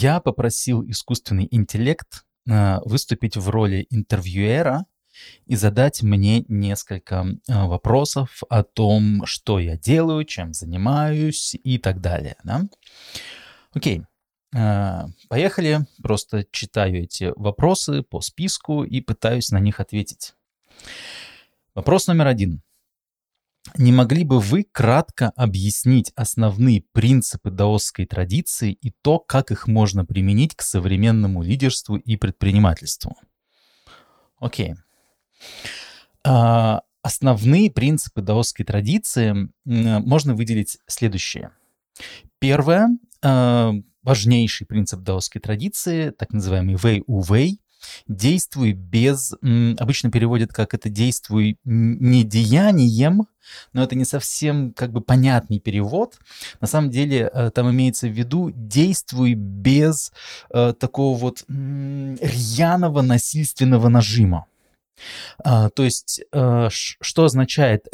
я попросил искусственный интеллект э, выступить в роли интервьюера и задать мне несколько э, вопросов о том, что я делаю, чем занимаюсь и так далее. Да? Окей, э, поехали. Просто читаю эти вопросы по списку и пытаюсь на них ответить. Вопрос номер один. Не могли бы вы кратко объяснить основные принципы даосской традиции и то, как их можно применить к современному лидерству и предпринимательству? Окей. А, основные принципы даосской традиции можно выделить следующие. Первое, а, важнейший принцип даосской традиции, так называемый вэй у вэй, действуй без, обычно переводят как это действуй не деянием, но это не совсем как бы понятный перевод. На самом деле э, там имеется в виду действуй без э, такого вот рьяного насильственного нажима. А, то есть, а, что означает,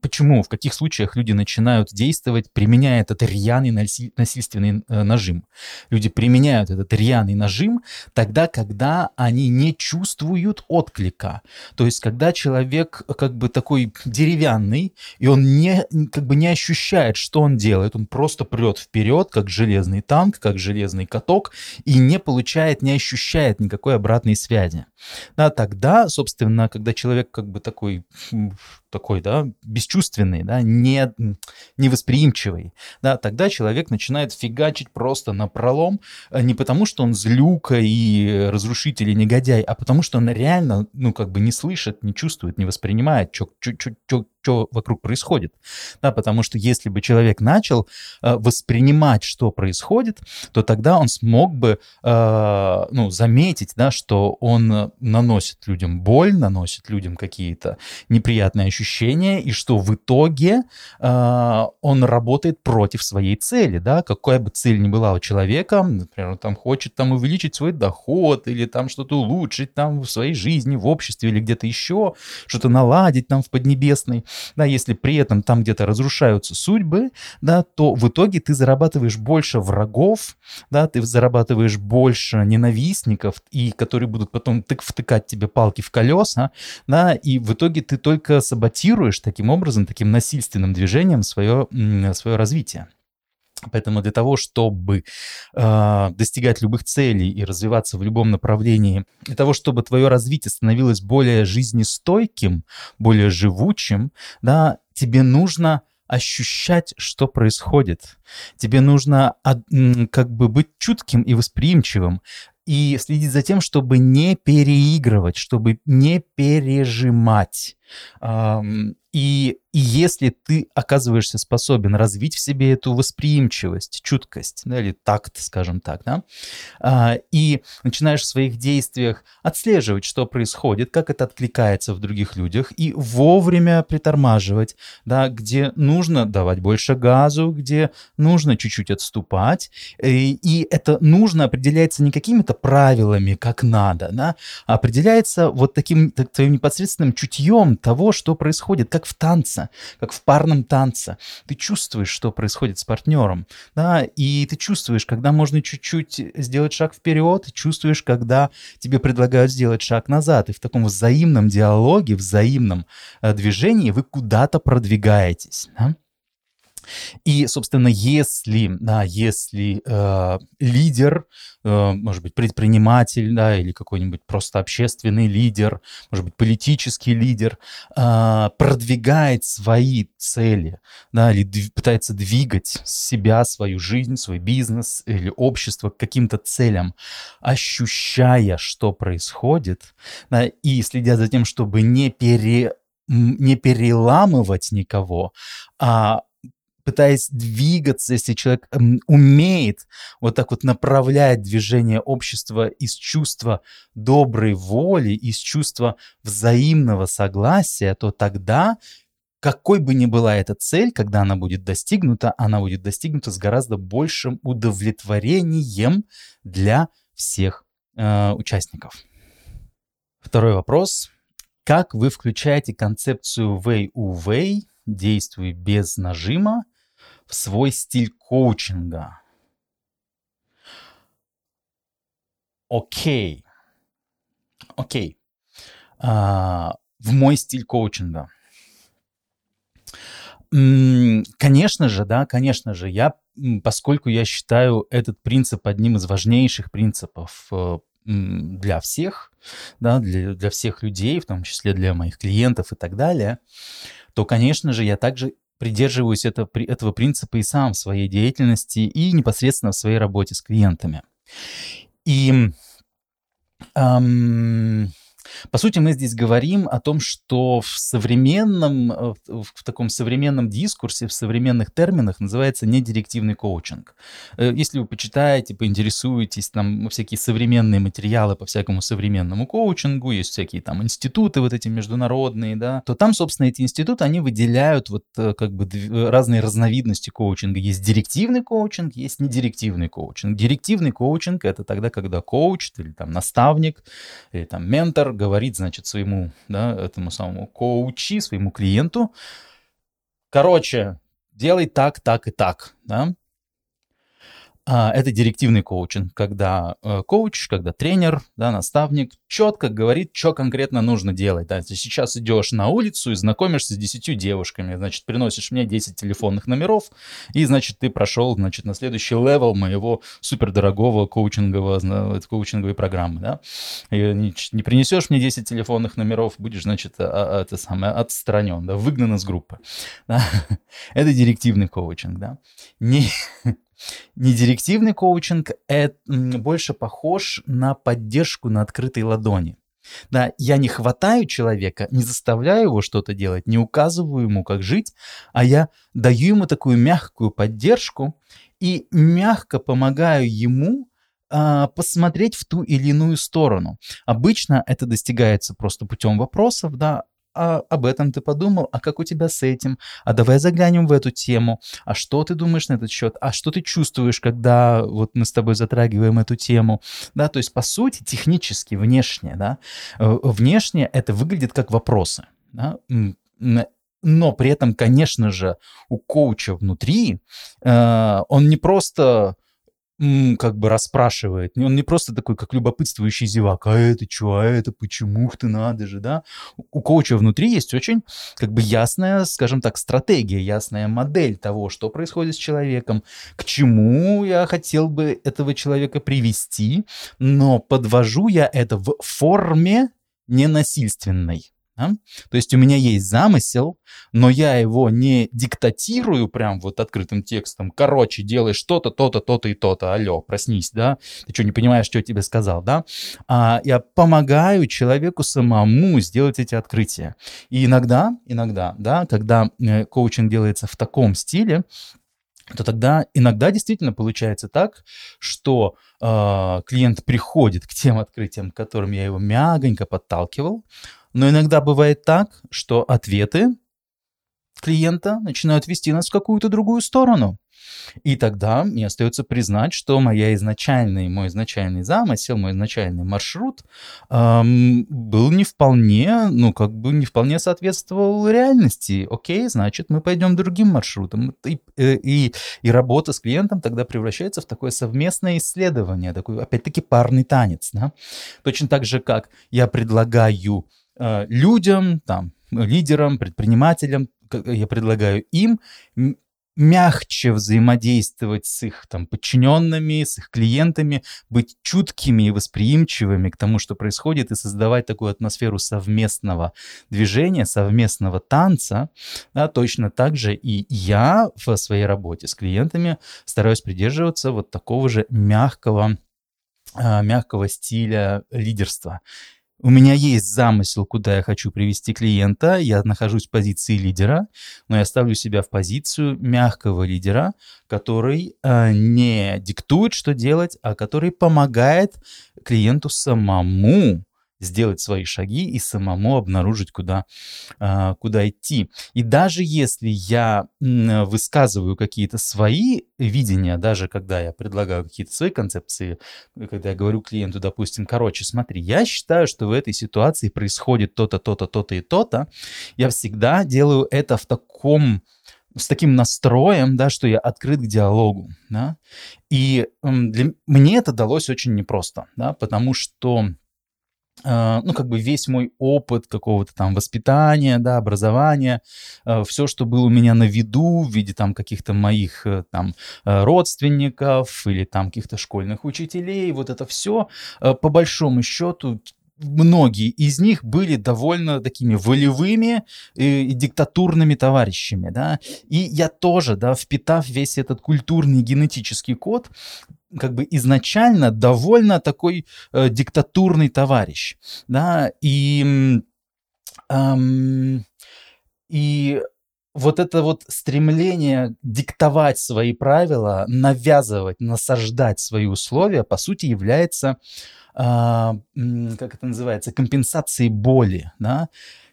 почему, в каких случаях люди начинают действовать, применяя этот рьяный насильственный э, нажим? Люди применяют этот рьяный нажим тогда, когда они не чувствуют отклика. То есть, когда человек как бы такой деревянный, и он не, как бы не ощущает, что он делает, он просто прет вперед, как железный танк, как железный каток, и не получает, не ощущает никакой обратной связи. Да, тогда, собственно, Естественно, когда человек как бы такой, такой, да, бесчувственный, да, не, невосприимчивый, да, тогда человек начинает фигачить просто на пролом, э, не потому что он злюка и разрушитель и негодяй, а потому что он реально, ну, как бы не слышит, не чувствует, не воспринимает, что вокруг происходит. Да, потому что если бы человек начал э, воспринимать, что происходит, то тогда он смог бы э, ну, заметить, да, что он наносит людям боль, наносит людям какие-то неприятные ощущения, и что в итоге э, он работает против своей цели. Да? Какая бы цель ни была у человека, например, он там хочет там, увеличить свой доход или там что-то улучшить там, в своей жизни, в обществе или где-то еще, что-то наладить там в Поднебесной, да, если при этом там где-то разрушаются судьбы, да, то в итоге ты зарабатываешь больше врагов, да, ты зарабатываешь больше ненавистников, и которые будут потом тык втыкать тебе палки в колеса, да, и в итоге ты только саботируешь таким образом, таким насильственным движением свое, свое развитие. Поэтому для того, чтобы э, достигать любых целей и развиваться в любом направлении, для того, чтобы твое развитие становилось более жизнестойким, более живучим, да, тебе нужно ощущать, что происходит. Тебе нужно как бы быть чутким и восприимчивым и следить за тем, чтобы не переигрывать, чтобы не пережимать. И, и если ты оказываешься способен развить в себе эту восприимчивость, чуткость, да, или такт, скажем так, да, а, и начинаешь в своих действиях отслеживать, что происходит, как это откликается в других людях, и вовремя притормаживать, да, где нужно давать больше газу, где нужно чуть-чуть отступать, и, и это нужно определяется не какими-то правилами, как надо, да, а определяется вот таким твоим непосредственным чутьем того, что происходит, как в танце, как в парном танце. Ты чувствуешь, что происходит с партнером, да, и ты чувствуешь, когда можно чуть-чуть сделать шаг вперед, чувствуешь, когда тебе предлагают сделать шаг назад, и в таком взаимном диалоге, взаимном э, движении вы куда-то продвигаетесь, да? И, собственно, если, да, если э, лидер, э, может быть, предприниматель, да, или какой-нибудь просто общественный лидер, может быть, политический лидер, э, продвигает свои цели, да, или дв- пытается двигать себя, свою жизнь, свой бизнес или общество к каким-то целям, ощущая, что происходит, да, и следя за тем, чтобы не пере не переламывать никого, а пытаясь двигаться, если человек умеет вот так вот направлять движение общества из чувства доброй воли, из чувства взаимного согласия, то тогда какой бы ни была эта цель, когда она будет достигнута, она будет достигнута с гораздо большим удовлетворением для всех э, участников. Второй вопрос. Как вы включаете концепцию Wu Wei, действуй без нажима, в свой стиль коучинга. окей, окей, а, в мой стиль коучинга. Конечно же, да, конечно же, я, поскольку я считаю этот принцип одним из важнейших принципов э, для всех, да, для, для всех людей, в том числе для моих клиентов и так далее, то, конечно же, я также придерживаюсь этого, этого принципа и сам в своей деятельности и непосредственно в своей работе с клиентами. И эм, по сути, мы здесь говорим о том, что в современном, э, в таком современном дискурсе, в современных терминах называется недирективный коучинг. Э, если вы почитаете, поинтересуетесь, там всякие современные материалы по всякому современному коучингу, есть всякие там институты вот эти международные, да, то там, собственно, эти институты, они выделяют вот э, как бы разные разновидности коучинга. Есть директивный коучинг, есть недирективный коучинг. Директивный коучинг — это тогда, когда коуч или там наставник или там ментор говорит, значит, своему, да, этому самому коучи, своему клиенту, короче, делай так, так и так, да, это директивный коучинг, когда э, коуч, когда тренер, да, наставник четко говорит, что конкретно нужно делать. Да. Ты сейчас идешь на улицу и знакомишься с 10 девушками, значит, приносишь мне 10 телефонных номеров, и, значит, ты прошел, значит, на следующий level моего супердорогого коучингового, коучинговой программы. Да. И не, не принесешь мне 10 телефонных номеров, будешь, значит, а, а, это самое, отстранен, да, выгнан из группы. Да. Это директивный коучинг. Да. Не, не директивный коучинг, это больше похож на поддержку на открытой ладони. Да, я не хватаю человека, не заставляю его что-то делать, не указываю ему, как жить, а я даю ему такую мягкую поддержку и мягко помогаю ему а, посмотреть в ту или иную сторону. Обычно это достигается просто путем вопросов, да, а об этом ты подумал, а как у тебя с этим, а давай заглянем в эту тему, а что ты думаешь на этот счет, а что ты чувствуешь, когда вот мы с тобой затрагиваем эту тему, да, то есть по сути технически, внешне, да, э, внешне это выглядит как вопросы, да, но при этом, конечно же, у коуча внутри э, он не просто как бы расспрашивает. Он не просто такой, как любопытствующий зевак, а это что, а это почему, ты надо же, да? У коуча внутри есть очень как бы ясная, скажем так, стратегия, ясная модель того, что происходит с человеком, к чему я хотел бы этого человека привести, но подвожу я это в форме ненасильственной. Да? То есть у меня есть замысел, но я его не диктатирую прям вот открытым текстом. Короче, делай что-то, то-то, то-то и то-то. Алло, проснись, да? Ты что, не понимаешь, что я тебе сказал, да? А я помогаю человеку самому сделать эти открытия. И иногда, иногда, да, когда э, коучинг делается в таком стиле, то тогда иногда действительно получается так, что э, клиент приходит к тем открытиям, к которым я его мягонько подталкивал, но иногда бывает так, что ответы клиента начинают вести нас в какую-то другую сторону. И тогда мне остается признать, что моя изначальный, мой изначальный замысел, мой изначальный маршрут эм, был не вполне, ну, как бы не вполне соответствовал реальности. Окей, значит, мы пойдем другим маршрутом. И, э, и, и работа с клиентом тогда превращается в такое совместное исследование, такой, опять-таки, парный танец. Да? Точно так же, как я предлагаю Э, людям, там, лидерам, предпринимателям, я предлагаю им мягче взаимодействовать с их там, подчиненными, с их клиентами, быть чуткими и восприимчивыми к тому, что происходит, и создавать такую атмосферу совместного движения, совместного танца. Да, точно так же и я в своей работе с клиентами стараюсь придерживаться вот такого же мягкого, а, мягкого стиля лидерства. У меня есть замысел, куда я хочу привести клиента, я нахожусь в позиции лидера, но я ставлю себя в позицию мягкого лидера, который э, не диктует, что делать, а который помогает клиенту самому сделать свои шаги и самому обнаружить, куда, а, куда идти. И даже если я высказываю какие-то свои видения, даже когда я предлагаю какие-то свои концепции, когда я говорю клиенту, допустим, короче, смотри, я считаю, что в этой ситуации происходит то-то, то-то, то-то и то-то, я всегда делаю это в таком с таким настроем, да, что я открыт к диалогу, да, и для, мне это далось очень непросто, да, потому что ну, как бы весь мой опыт какого-то там воспитания, да, образования, uh, все, что было у меня на виду в виде там каких-то моих uh, там родственников или там каких-то школьных учителей, вот это все, по большому счету, многие из них были довольно такими волевыми и, и диктатурными товарищами, да, и я тоже, да, впитав весь этот культурный генетический код, как бы изначально довольно такой э, диктатурный товарищ, да, и эм, и вот это вот стремление диктовать свои правила, навязывать, насаждать свои условия, по сути, является а, как это называется, компенсации боли, да,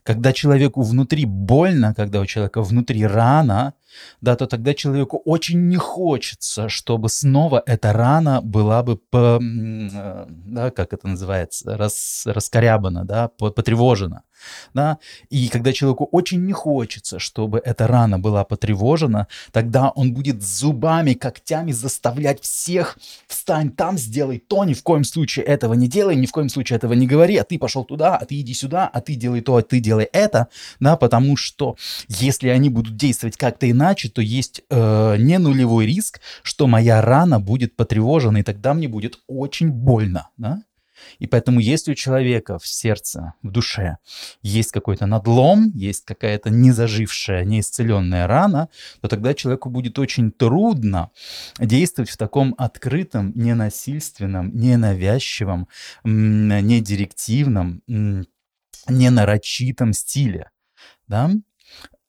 когда человеку внутри больно, когда у человека внутри рана, да, то тогда человеку очень не хочется, чтобы снова эта рана была бы, по, э, да, как это называется, рас, раскорябана, да, потревожена да, и когда человеку очень не хочется, чтобы эта рана была потревожена, тогда он будет зубами, когтями заставлять всех встань там, сделай то, ни в коем случае этого не делай, ни в коем случае этого не говори, а ты пошел туда, а ты иди сюда, а ты делай то, а ты делай это, да, потому что если они будут действовать как-то иначе, то есть э, не нулевой риск, что моя рана будет потревожена, и тогда мне будет очень больно, да, и поэтому, если у человека в сердце, в душе есть какой-то надлом, есть какая-то незажившая, неисцеленная рана, то тогда человеку будет очень трудно действовать в таком открытом, ненасильственном, ненавязчивом, недирективном, ненарочитом стиле. Да?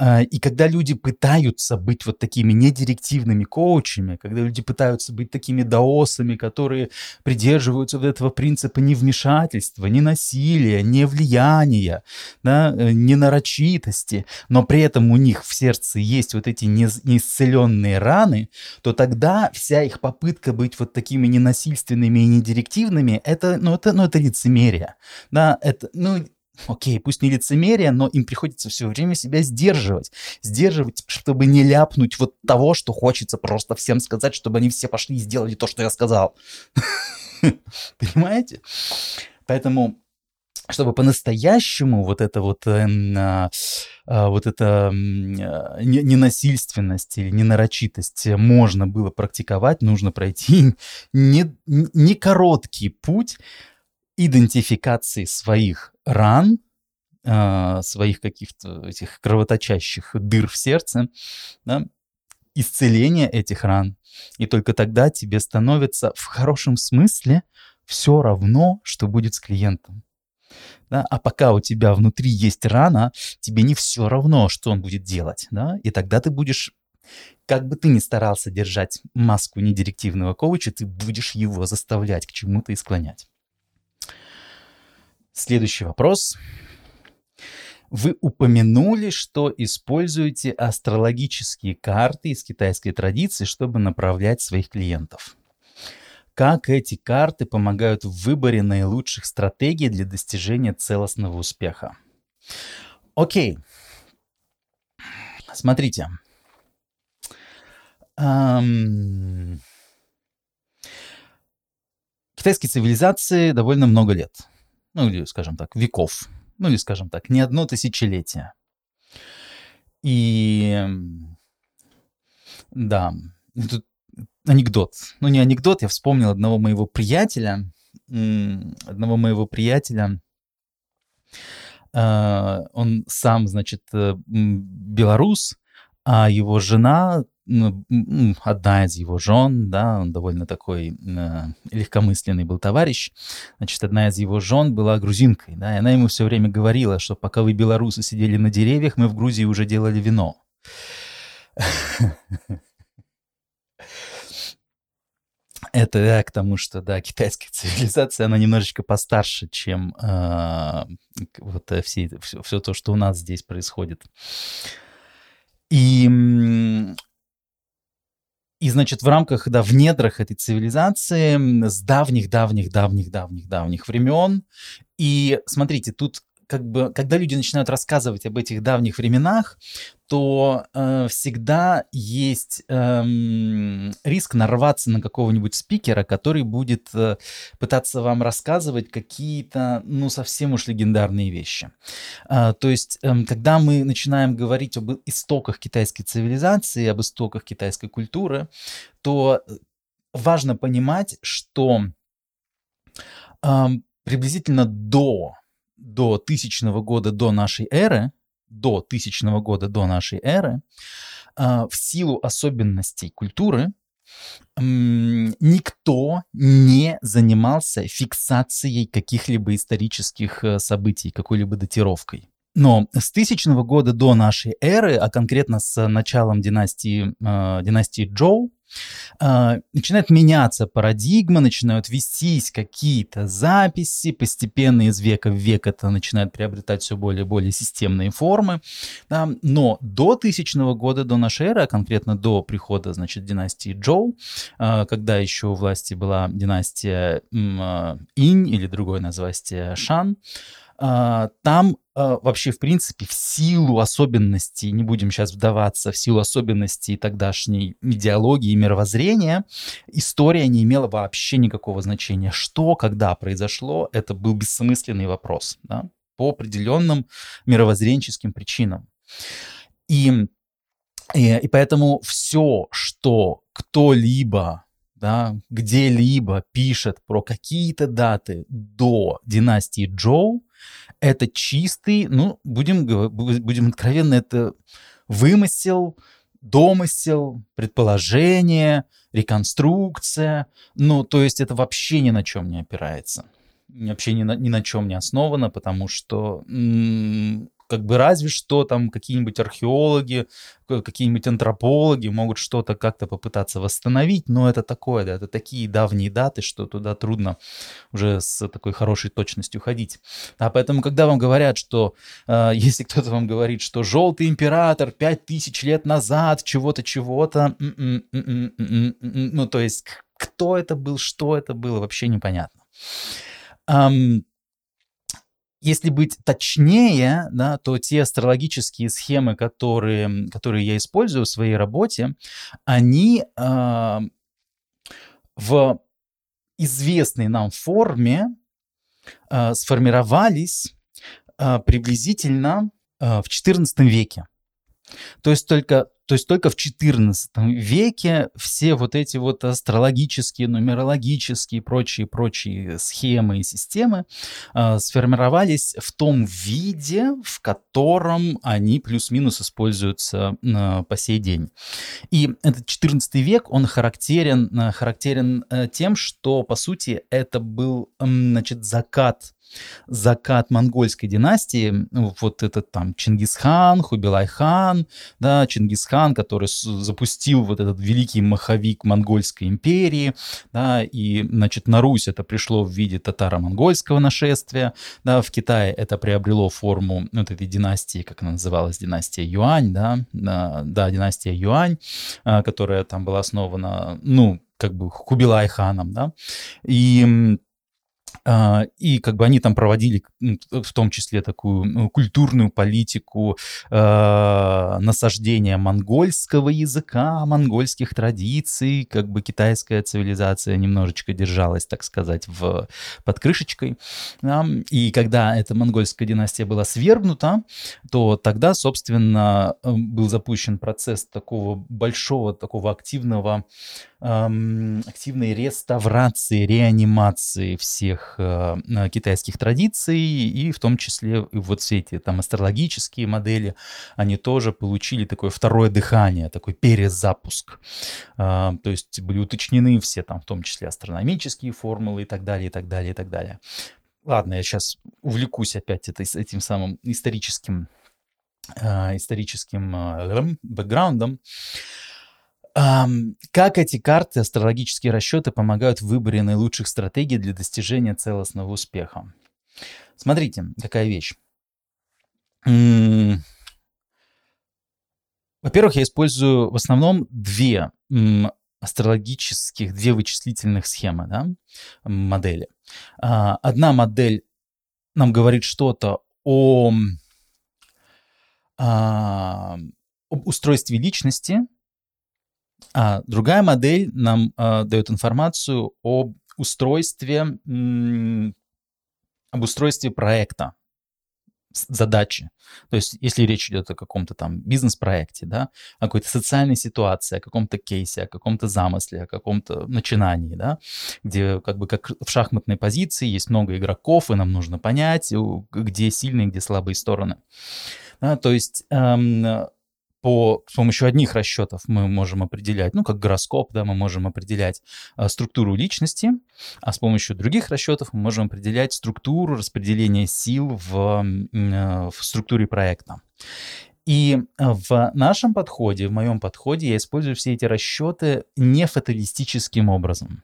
А, и когда люди пытаются быть вот такими недирективными коучами, когда люди пытаются быть такими даосами, которые придерживаются вот этого принципа невмешательства, не насилия, не влияния, да, э, не нарочитости, но при этом у них в сердце есть вот эти неисцеленные раны, то тогда вся их попытка быть вот такими ненасильственными и недирективными, это, ну, это, ну, это лицемерие. Да, это, ну, окей, пусть не лицемерие, но им приходится все время себя сдерживать. Сдерживать, чтобы не ляпнуть вот того, что хочется просто всем сказать, чтобы они все пошли и сделали то, что я сказал. Понимаете? Поэтому чтобы по-настоящему вот это вот, э, а, вот это э, ненасильственность или ненарочитость можно было практиковать, нужно пройти не, не короткий путь идентификации своих ран, э, своих каких-то этих кровоточащих дыр в сердце, да, исцеление этих ран. И только тогда тебе становится в хорошем смысле все равно, что будет с клиентом. Да? А пока у тебя внутри есть рана, тебе не все равно, что он будет делать. Да? И тогда ты будешь, как бы ты ни старался держать маску недирективного коуча, ты будешь его заставлять к чему-то и склонять. Следующий вопрос. Вы упомянули, что используете астрологические карты из китайской традиции, чтобы направлять своих клиентов. Как эти карты помогают в выборе наилучших стратегий для достижения целостного успеха? Окей. Смотрите. Эм... Китайской цивилизации довольно много лет ну или, скажем так, веков, ну или, скажем так, не одно тысячелетие. И да, тут анекдот. Ну, не анекдот, я вспомнил одного моего приятеля, одного моего приятеля, а, он сам, значит, э, белорус, а его жена одна из его жен, да, он довольно такой э, легкомысленный был товарищ, значит, одна из его жен была грузинкой, да, и она ему все время говорила, что пока вы, белорусы, сидели на деревьях, мы в Грузии уже делали вино. Это да, к тому, что, да, китайская цивилизация, она немножечко постарше, чем э, вот э, все, все, все то, что у нас здесь происходит. И значит, в рамках, да, в недрах этой цивилизации с давних-давних-давних-давних-давних времен. И смотрите, тут как бы, когда люди начинают рассказывать об этих давних временах, то э, всегда есть э, риск нарваться на какого-нибудь спикера, который будет э, пытаться вам рассказывать какие-то, ну, совсем уж легендарные вещи. Э, то есть, э, когда мы начинаем говорить об истоках китайской цивилизации, об истоках китайской культуры, то важно понимать, что э, приблизительно до, до тысячного года до нашей эры, до тысячного года до нашей эры, а, в силу особенностей культуры, никто не занимался фиксацией каких-либо исторических э, событий, какой-либо датировкой. Но с тысячного года до нашей эры, а конкретно с началом династии, э, династии Джоу, начинает меняться парадигма, начинают вестись какие-то записи, постепенно из века в век это начинает приобретать все более и более системные формы. Да? Но до тысячного года, до нашей эры, а конкретно до прихода, значит, династии Джоу, э, когда еще у власти была династия э, Инь или другое название Шан, э, там а, вообще, в принципе, в силу особенностей, не будем сейчас вдаваться, в силу особенностей тогдашней идеологии и мировоззрения, история не имела вообще никакого значения. Что, когда произошло, это был бессмысленный вопрос, да, по определенным мировоззренческим причинам. И, и, и поэтому все, что кто-либо да, где-либо пишет про какие-то даты до династии Джоу, это чистый, ну, будем, будем откровенны, это вымысел, домысел, предположение, реконструкция. Ну, то есть это вообще ни на чем не опирается. Вообще ни на, ни на чем не основано, потому что как бы разве что там какие-нибудь археологи, какие-нибудь антропологи могут что-то как-то попытаться восстановить, но это такое, да, это такие давние даты, что туда трудно уже с такой хорошей точностью ходить. А поэтому, когда вам говорят, что э, если кто-то вам говорит, что желтый император пять тысяч лет назад чего-то, чего-то, ну, то есть кто это был, что это было, вообще непонятно. Um, если быть точнее, да, то те астрологические схемы, которые, которые я использую в своей работе, они э, в известной нам форме э, сформировались э, приблизительно э, в XIV веке. То есть только то есть только в XIV веке все вот эти вот астрологические, нумерологические и прочие-прочие схемы и системы э, сформировались в том виде, в котором они плюс-минус используются э, по сей день. И этот XIV век, он характерен, э, характерен тем, что, по сути, это был, э, значит, закат закат монгольской династии, вот этот там Чингисхан, Хубилай-хан, да, Чингисхан, который запустил вот этот великий маховик монгольской империи, да, и, значит, на Русь это пришло в виде татаро-монгольского нашествия, да, в Китае это приобрело форму вот этой династии, как она называлась, династия Юань, да, да, династия Юань, а, которая там была основана, ну, как бы Хубилай-ханом, да, и и как бы они там проводили в том числе такую ну, культурную политику э, насаждения монгольского языка, монгольских традиций, как бы китайская цивилизация немножечко держалась, так сказать, в, под крышечкой. Да? И когда эта монгольская династия была свергнута, то тогда, собственно, э, был запущен процесс такого большого, такого активного активной реставрации, реанимации всех э, э, китайских традиций, и в том числе вот все эти там астрологические модели, они тоже получили такое второе дыхание, такой перезапуск. А, то есть были уточнены все там, в том числе астрономические формулы и так далее, и так далее, и так далее. Ладно, я сейчас увлекусь опять этой, этим самым историческим, э, историческим бэкграундом. Как эти карты, астрологические расчеты помогают в выборе наилучших стратегий для достижения целостного успеха? Смотрите, какая вещь. Во-первых, я использую в основном две астрологических, две вычислительных схемы, да, модели. А, одна модель нам говорит что-то о, об устройстве личности, а другая модель нам а, дает информацию об устройстве, м, об устройстве проекта задачи. То есть, если речь идет о каком-то там бизнес-проекте, да, о какой-то социальной ситуации, о каком-то кейсе, о каком-то замысле, о каком-то начинании, да, где как бы как в шахматной позиции есть много игроков, и нам нужно понять, где сильные, где слабые стороны. Да, то есть эм, по, с помощью одних расчетов мы можем определять, ну, как гороскоп, да, мы можем определять а, структуру личности, а с помощью других расчетов мы можем определять структуру распределения сил в, а, в структуре проекта. И в нашем подходе, в моем подходе, я использую все эти расчеты не фаталистическим образом.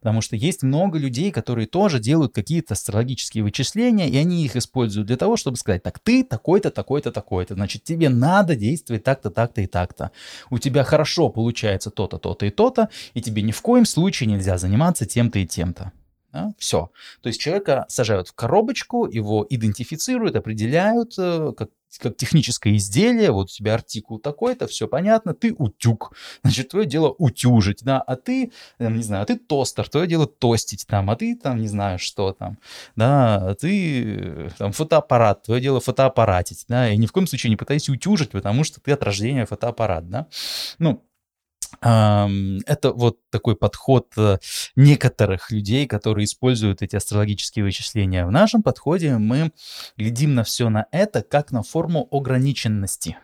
Потому что есть много людей, которые тоже делают какие-то астрологические вычисления, и они их используют для того, чтобы сказать, так ты такой-то, такой-то, такой-то, значит, тебе надо действовать так-то, так-то и так-то. У тебя хорошо получается то-то, то-то и то-то, и тебе ни в коем случае нельзя заниматься тем-то и тем-то. Да? Все. То есть человека сажают в коробочку, его идентифицируют, определяют э, как как техническое изделие, вот у тебя артикул такой-то, все понятно, ты утюг, значит, твое дело утюжить, да, а ты, не знаю, а ты тостер, твое дело тостить там, а ты там, не знаю, что там, да, а ты э, там фотоаппарат, твое дело фотоаппаратить, да, и ни в коем случае не пытайся утюжить, потому что ты от рождения фотоаппарат, да, ну, это вот такой подход э, некоторых людей, которые используют эти астрологические вычисления. В нашем подходе мы глядим на все на это как на форму ограниченности.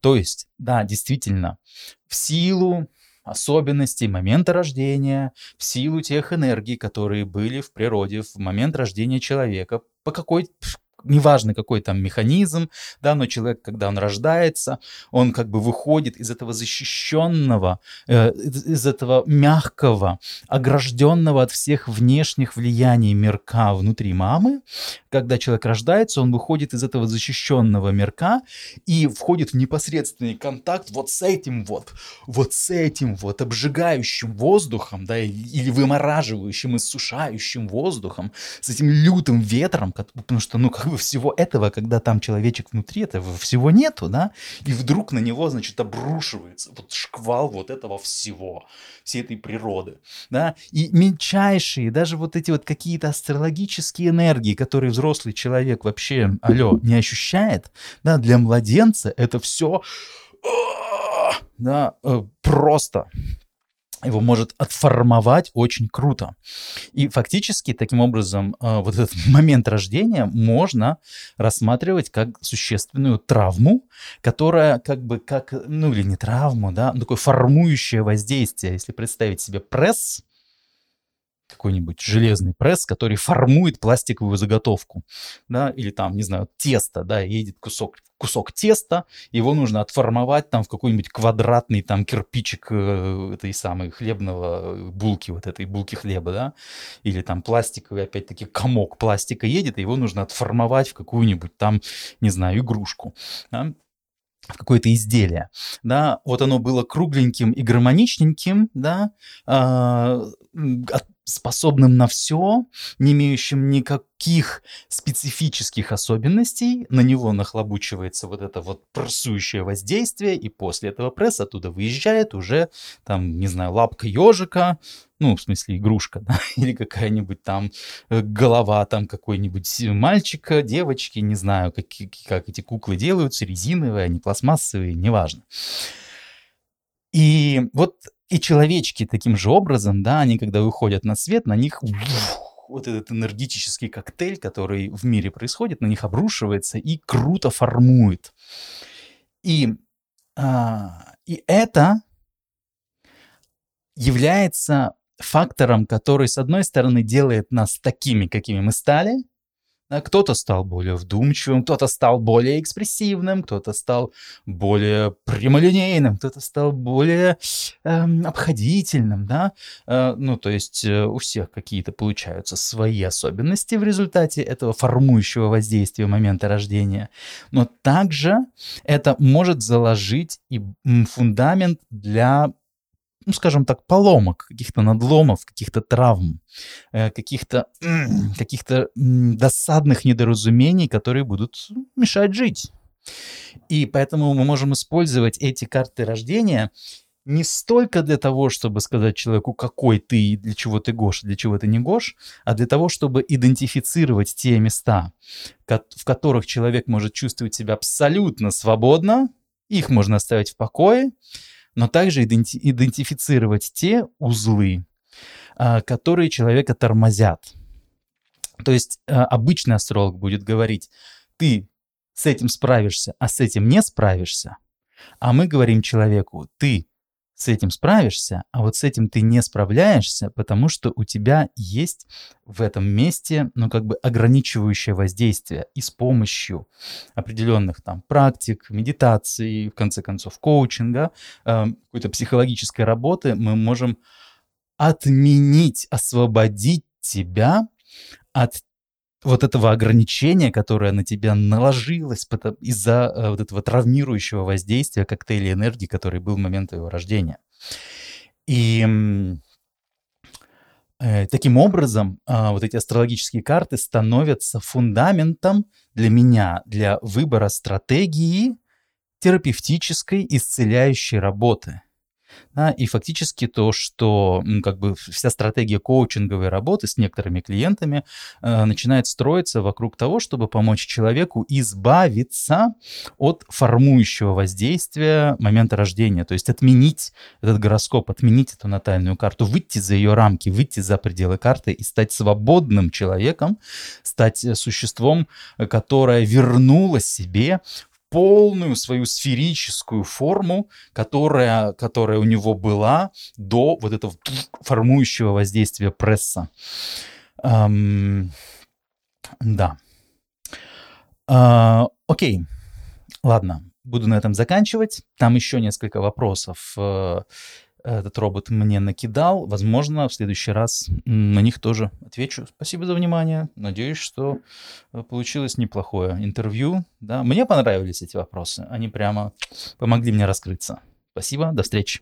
То есть, да, действительно, в силу особенностей момента рождения, в силу тех энергий, которые были в природе в момент рождения человека, по какой неважно какой там механизм, да, но человек, когда он рождается, он как бы выходит из этого защищенного, э, из этого мягкого, огражденного от всех внешних влияний мирка внутри мамы. Когда человек рождается, он выходит из этого защищенного мирка и входит в непосредственный контакт вот с этим вот, вот с этим вот обжигающим воздухом, да, или вымораживающим, иссушающим воздухом, с этим лютым ветром, потому что, ну, как всего этого, когда там человечек внутри, этого всего нету, да, и вдруг на него, значит, обрушивается вот шквал вот этого всего, всей этой природы, да, и мельчайшие, даже вот эти вот какие-то астрологические энергии, которые взрослый человек вообще, алло, не ощущает, да, для младенца это все, да, э, просто его может отформовать очень круто. И фактически таким образом э, вот этот момент рождения можно рассматривать как существенную травму, которая как бы как, ну или не травму, да, такое формующее воздействие. Если представить себе пресс, какой-нибудь железный пресс, который формует пластиковую заготовку, да, или там, не знаю, тесто, да, едет кусок, кусок теста, его нужно отформовать там в какой-нибудь квадратный там кирпичик э, этой самой хлебного булки, вот этой булки хлеба, да, или там пластиковый, опять-таки, комок пластика едет, и его нужно отформовать в какую-нибудь там, не знаю, игрушку, да? в какое-то изделие, да, вот оно было кругленьким и гармоничненьким, да, э, способным на все, не имеющим никаких специфических особенностей, на него нахлобучивается вот это вот прессующее воздействие, и после этого пресс оттуда выезжает уже, там, не знаю, лапка ежика, ну, в смысле, игрушка, да, или какая-нибудь там э, голова там какой-нибудь мальчика, девочки, не знаю, как, как эти куклы делаются, резиновые, они пластмассовые, неважно. И вот и человечки таким же образом, да, они когда выходят на свет, на них вот этот энергетический коктейль, который в мире происходит, на них обрушивается и круто формует. И, а, и это является фактором, который, с одной стороны, делает нас такими, какими мы стали, кто-то стал более вдумчивым, кто-то стал более экспрессивным, кто-то стал более прямолинейным, кто-то стал более э, обходительным, да. Э, ну, то есть э, у всех какие-то получаются свои особенности в результате этого формующего воздействия момента рождения. Но также это может заложить и фундамент для ну, скажем так, поломок, каких-то надломов, каких-то травм, э, каких-то каких-то досадных недоразумений, которые будут мешать жить. И поэтому мы можем использовать эти карты рождения не столько для того, чтобы сказать человеку, какой ты и для чего ты Гош, для чего ты не Гош, а для того, чтобы идентифицировать те места, в которых человек может чувствовать себя абсолютно свободно, их можно оставить в покое, но также иденти- идентифицировать те узлы, а, которые человека тормозят. То есть а, обычный астролог будет говорить, ты с этим справишься, а с этим не справишься. А мы говорим человеку, ты с этим справишься, а вот с этим ты не справляешься, потому что у тебя есть в этом месте, ну, как бы ограничивающее воздействие. И с помощью определенных там практик, медитации, в конце концов, коучинга, э, какой-то психологической работы мы можем отменить, освободить тебя от вот этого ограничения, которое на тебя наложилось из-за э, вот этого травмирующего воздействия коктейля энергии, который был в момент твоего рождения. И э, таким образом э, вот эти астрологические карты становятся фундаментом для меня, для выбора стратегии терапевтической исцеляющей работы – да, и фактически то, что как бы вся стратегия коучинговой работы с некоторыми клиентами э, начинает строиться вокруг того, чтобы помочь человеку избавиться от формующего воздействия момента рождения, то есть отменить этот гороскоп, отменить эту натальную карту, выйти за ее рамки, выйти за пределы карты и стать свободным человеком, стать существом, которое вернуло себе полную свою сферическую форму, которая, которая у него была до вот этого формующего воздействия пресса. Эм, да. Э, окей. Ладно, буду на этом заканчивать. Там еще несколько вопросов э, этот робот мне накидал. Возможно, в следующий раз на них тоже отвечу. Спасибо за внимание. Надеюсь, что э, получилось неплохое интервью. Да, мне понравились эти вопросы. Они прямо помогли мне раскрыться. Спасибо, до встречи.